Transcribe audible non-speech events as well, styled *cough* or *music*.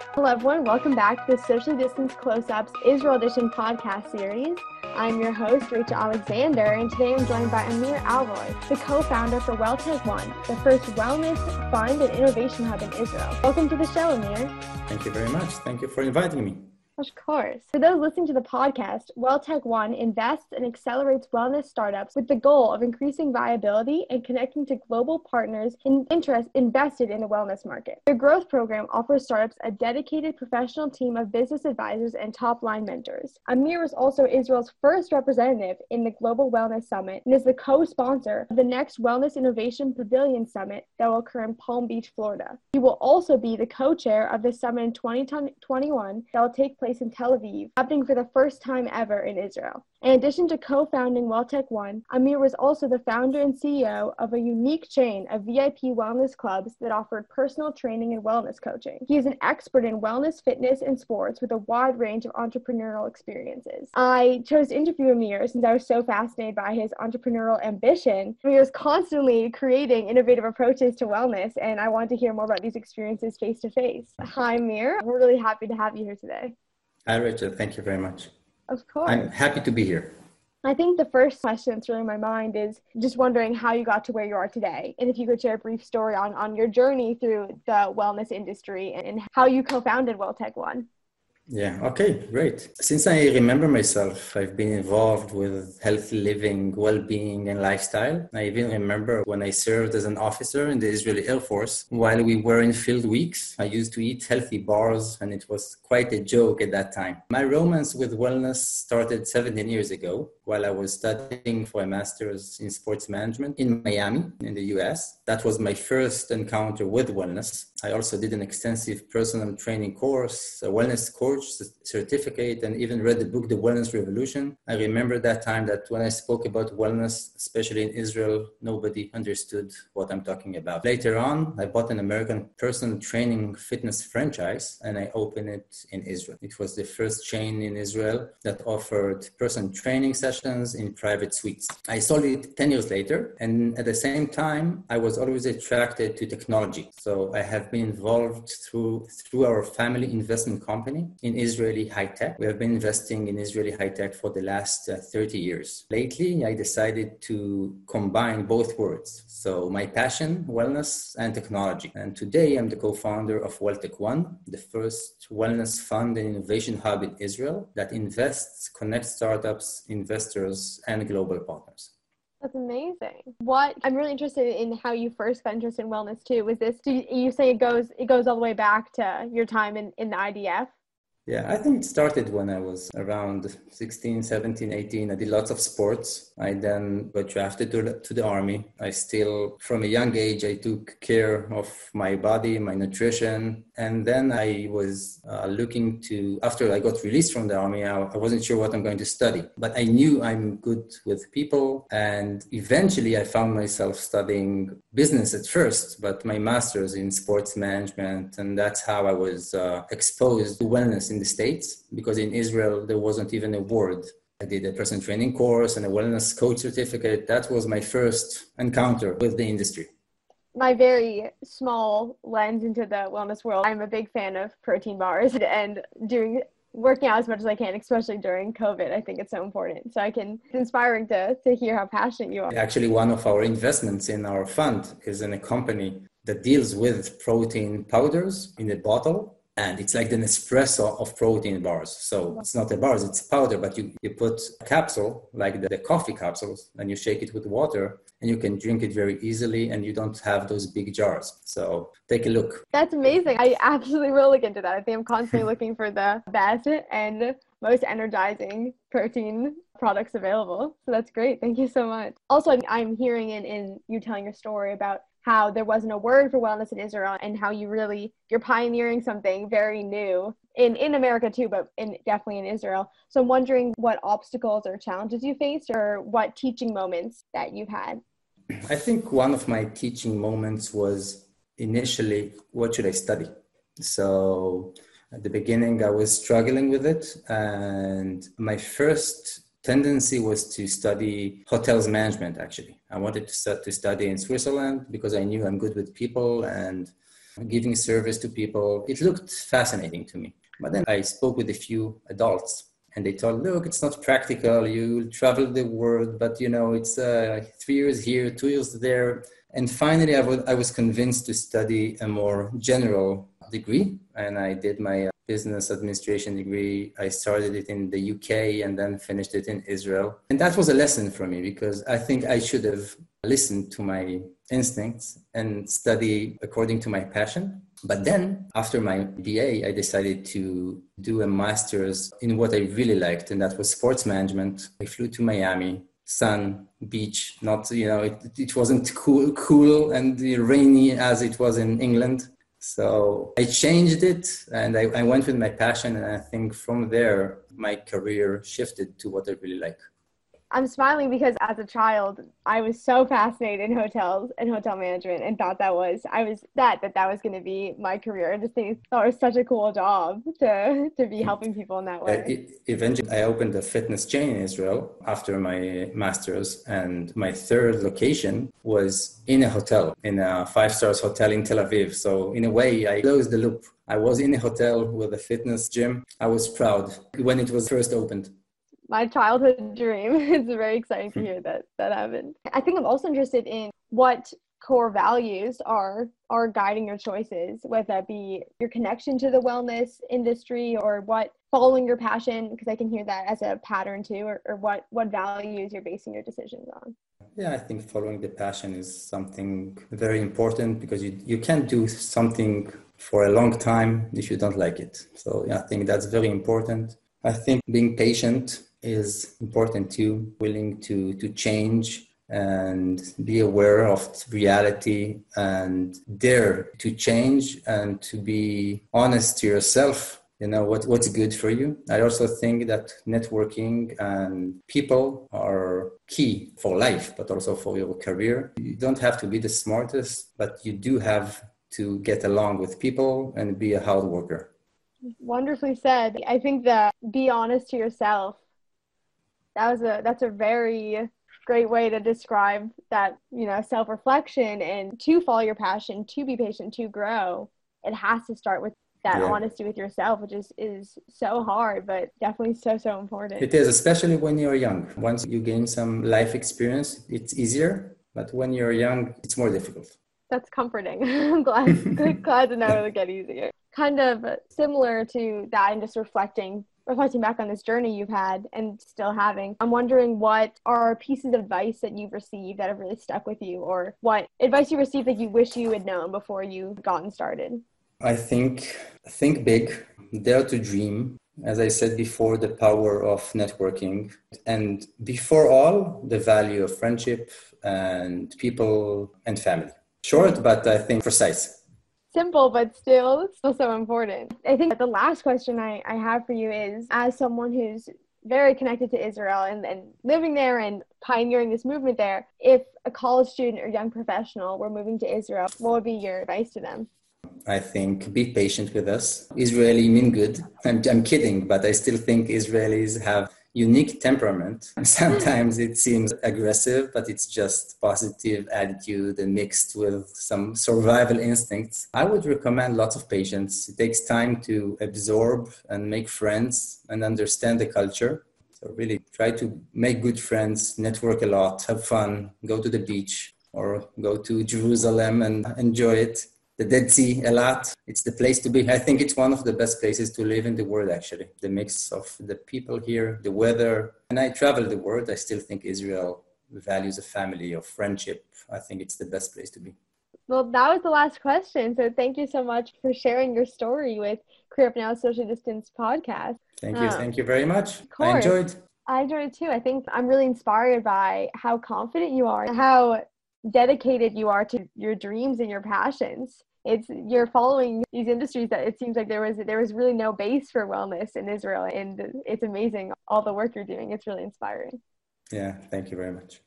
Hello, everyone. Welcome back to the Socially Distance Close Ups Israel Edition podcast series. I'm your host, Rachel Alexander, and today I'm joined by Amir Alroy, the co founder for WellTech One, the first wellness fund and innovation hub in Israel. Welcome to the show, Amir. Thank you very much. Thank you for inviting me. Of course. For those listening to the podcast, WellTech One invests and accelerates wellness startups with the goal of increasing viability and connecting to global partners in interest invested in the wellness market. Their growth program offers startups a dedicated professional team of business advisors and top line mentors. Amir is also Israel's first representative in the Global Wellness Summit and is the co-sponsor of the next Wellness Innovation Pavilion Summit that will occur in Palm Beach, Florida. He will also be the co-chair of the summit in 2021 that will take place place in Tel Aviv, happening for the first time ever in Israel. In addition to co founding WellTech One, Amir was also the founder and CEO of a unique chain of VIP wellness clubs that offered personal training and wellness coaching. He is an expert in wellness, fitness, and sports with a wide range of entrepreneurial experiences. I chose to interview Amir since I was so fascinated by his entrepreneurial ambition. He was constantly creating innovative approaches to wellness, and I wanted to hear more about these experiences face to face. Hi, Amir. We're really happy to have you here today. Hi, Rachel. Thank you very much. Of course. I'm happy to be here. I think the first question that's really in my mind is just wondering how you got to where you are today. And if you could share a brief story on, on your journey through the wellness industry and, and how you co founded WellTech One. Yeah, okay, great. Since I remember myself, I've been involved with healthy living, well being, and lifestyle. I even remember when I served as an officer in the Israeli Air Force. While we were in field weeks, I used to eat healthy bars, and it was quite a joke at that time. My romance with wellness started 17 years ago while I was studying for a master's in sports management in Miami, in the US. That was my first encounter with wellness. I also did an extensive personal training course, a wellness coach certificate, and even read the book, The Wellness Revolution. I remember that time that when I spoke about wellness, especially in Israel, nobody understood what I'm talking about. Later on, I bought an American personal training fitness franchise and I opened it in Israel. It was the first chain in Israel that offered personal training sessions in private suites. I sold it 10 years later, and at the same time, I was always attracted to technology. So I have been involved through through our family investment company in Israeli high tech. We have been investing in Israeli high tech for the last uh, 30 years. Lately, I decided to combine both words. So my passion, wellness and technology. And today I'm the co-founder of WellTech One, the first wellness fund and innovation hub in Israel that invests, connects startups, investors, and global partners. That's amazing. What I'm really interested in how you first got interested in wellness too. Was this do you say it goes it goes all the way back to your time in, in the IDF? Yeah, I think it started when I was around 16, 17, 18. I did lots of sports. I then got drafted to the, to the army. I still, from a young age, I took care of my body, my nutrition. And then I was uh, looking to, after I got released from the army, I, I wasn't sure what I'm going to study. But I knew I'm good with people. And eventually I found myself studying business at first, but my master's in sports management. And that's how I was uh, exposed to wellness in the States, because in Israel, there wasn't even a word. I did a personal training course and a wellness coach certificate. That was my first encounter with the industry. My very small lens into the wellness world. I'm a big fan of protein bars *laughs* and doing working out as much as I can, especially during COVID. I think it's so important. So I can it's inspiring to to hear how passionate you are. Actually, one of our investments in our fund is in a company that deals with protein powders in a bottle and it's like the Nespresso of protein bars. So it's not a bars, it's powder, but you, you put a capsule, like the, the, coffee capsules, and you shake it with water, and you can drink it very easily, and you don't have those big jars. So take a look. That's amazing. I absolutely will look into that. I think I'm constantly *laughs* looking for the best and most energizing protein products available. So that's great. Thank you so much. Also, I'm hearing in, in you telling your story about how there wasn't a word for wellness in Israel and how you really you're pioneering something very new in in America too, but in definitely in Israel. So I'm wondering what obstacles or challenges you faced or what teaching moments that you've had. I think one of my teaching moments was initially what should I study? So at the beginning I was struggling with it and my first tendency was to study hotels management actually i wanted to start to study in switzerland because i knew i'm good with people and giving service to people. It looked fascinating to me. But then I spoke with a few adults and they told, look, it's not practical. You travel the world, but you know, it's uh, three years here, two years there. And finally, I, was convinced to study a more general degree. And I did my business administration degree. I started it in the UK and then finished it in Israel. And that was a lesson for me because I think I should have listened to my instincts and study according to my passion. But then, after my BA, I decided to do a master's in what I really liked, and that was sports management. I flew to Miami, sun, beach, not, you know, it, it wasn't cool, cool and rainy as it was in England. So I changed it and I, I went with my passion. And I think from there, my career shifted to what I really like. I'm smiling because as a child, I was so fascinated in hotels and hotel management and thought that was I was that that that was going to be my career. I just think thought it was such a cool job to to be helping people in that way. Eventually, I opened a fitness chain in Israel after my master's, and my third location was in a hotel, in a five stars hotel in Tel Aviv. So in a way, I closed the loop. I was in a hotel with a fitness gym. I was proud when it was first opened my childhood *laughs* dream. it's very exciting to hmm. hear that that happened. I think I'm also interested in what core values are are guiding your choices, whether that be your connection to the wellness industry or what following your passion, because I can hear that as a pattern too, or, or what what values you're basing your decisions on. Yeah, I think following the passion is something very important because you, you can't do something for a long time if you don't like it. So yeah, I think that's very important. I think being patient is important too, willing to, to change and be aware of reality and dare to change and to be honest to yourself. You know what, what's good for you? I also think that networking and people are key for life but also for your career. You don't have to be the smartest but you do have to get along with people and be a hard worker. Wonderfully said. I think that be honest to yourself that was a that's a very great way to describe that you know self-reflection and to follow your passion to be patient to grow. It has to start with that yeah. honesty with yourself which is is so hard but definitely so so important. It is especially when you're young. Once you gain some life experience it's easier but when you're young it's more difficult. That's comforting. *laughs* I'm glad *laughs* glad to know it'll get easier. Kind of similar to that and just reflecting reflecting back on this journey you've had and still having, I'm wondering what are pieces of advice that you've received that have really stuck with you, or what advice you received that you wish you had known before you gotten started? I think think big, dare to dream. As I said before, the power of networking, and before all, the value of friendship and people and family. Short, but I think precise simple, but still, still so important. I think the last question I, I have for you is as someone who's very connected to Israel and, and living there and pioneering this movement there, if a college student or young professional were moving to Israel, what would be your advice to them? I think be patient with us. Israeli mean good. I'm, I'm kidding, but I still think Israelis have unique temperament. *laughs* Sometimes it seems aggressive, but it's just positive attitude and mixed with some survival instincts. I would recommend lots of patience. It takes time to absorb and make friends and understand the culture. So really try to make good friends, network a lot, have fun, go to the beach or go to Jerusalem and enjoy it the Dead Sea a lot. It's the place to be. I think it's one of the best places to live in the world, actually. The mix of the people here, the weather. And I travel the world. I still think Israel values a family, of friendship. I think it's the best place to be. Well, that was the last question. So thank you so much for sharing your story with Career Up Now Social Distance podcast. Thank you. Um, thank you very much. I enjoyed. I enjoyed it too. I think I'm really inspired by how confident you are, how dedicated you are to your dreams and your passions it's you're following these industries that it seems like there was there was really no base for wellness in Israel and it's amazing all the work you're doing. It's really inspiring. Yeah thank you very much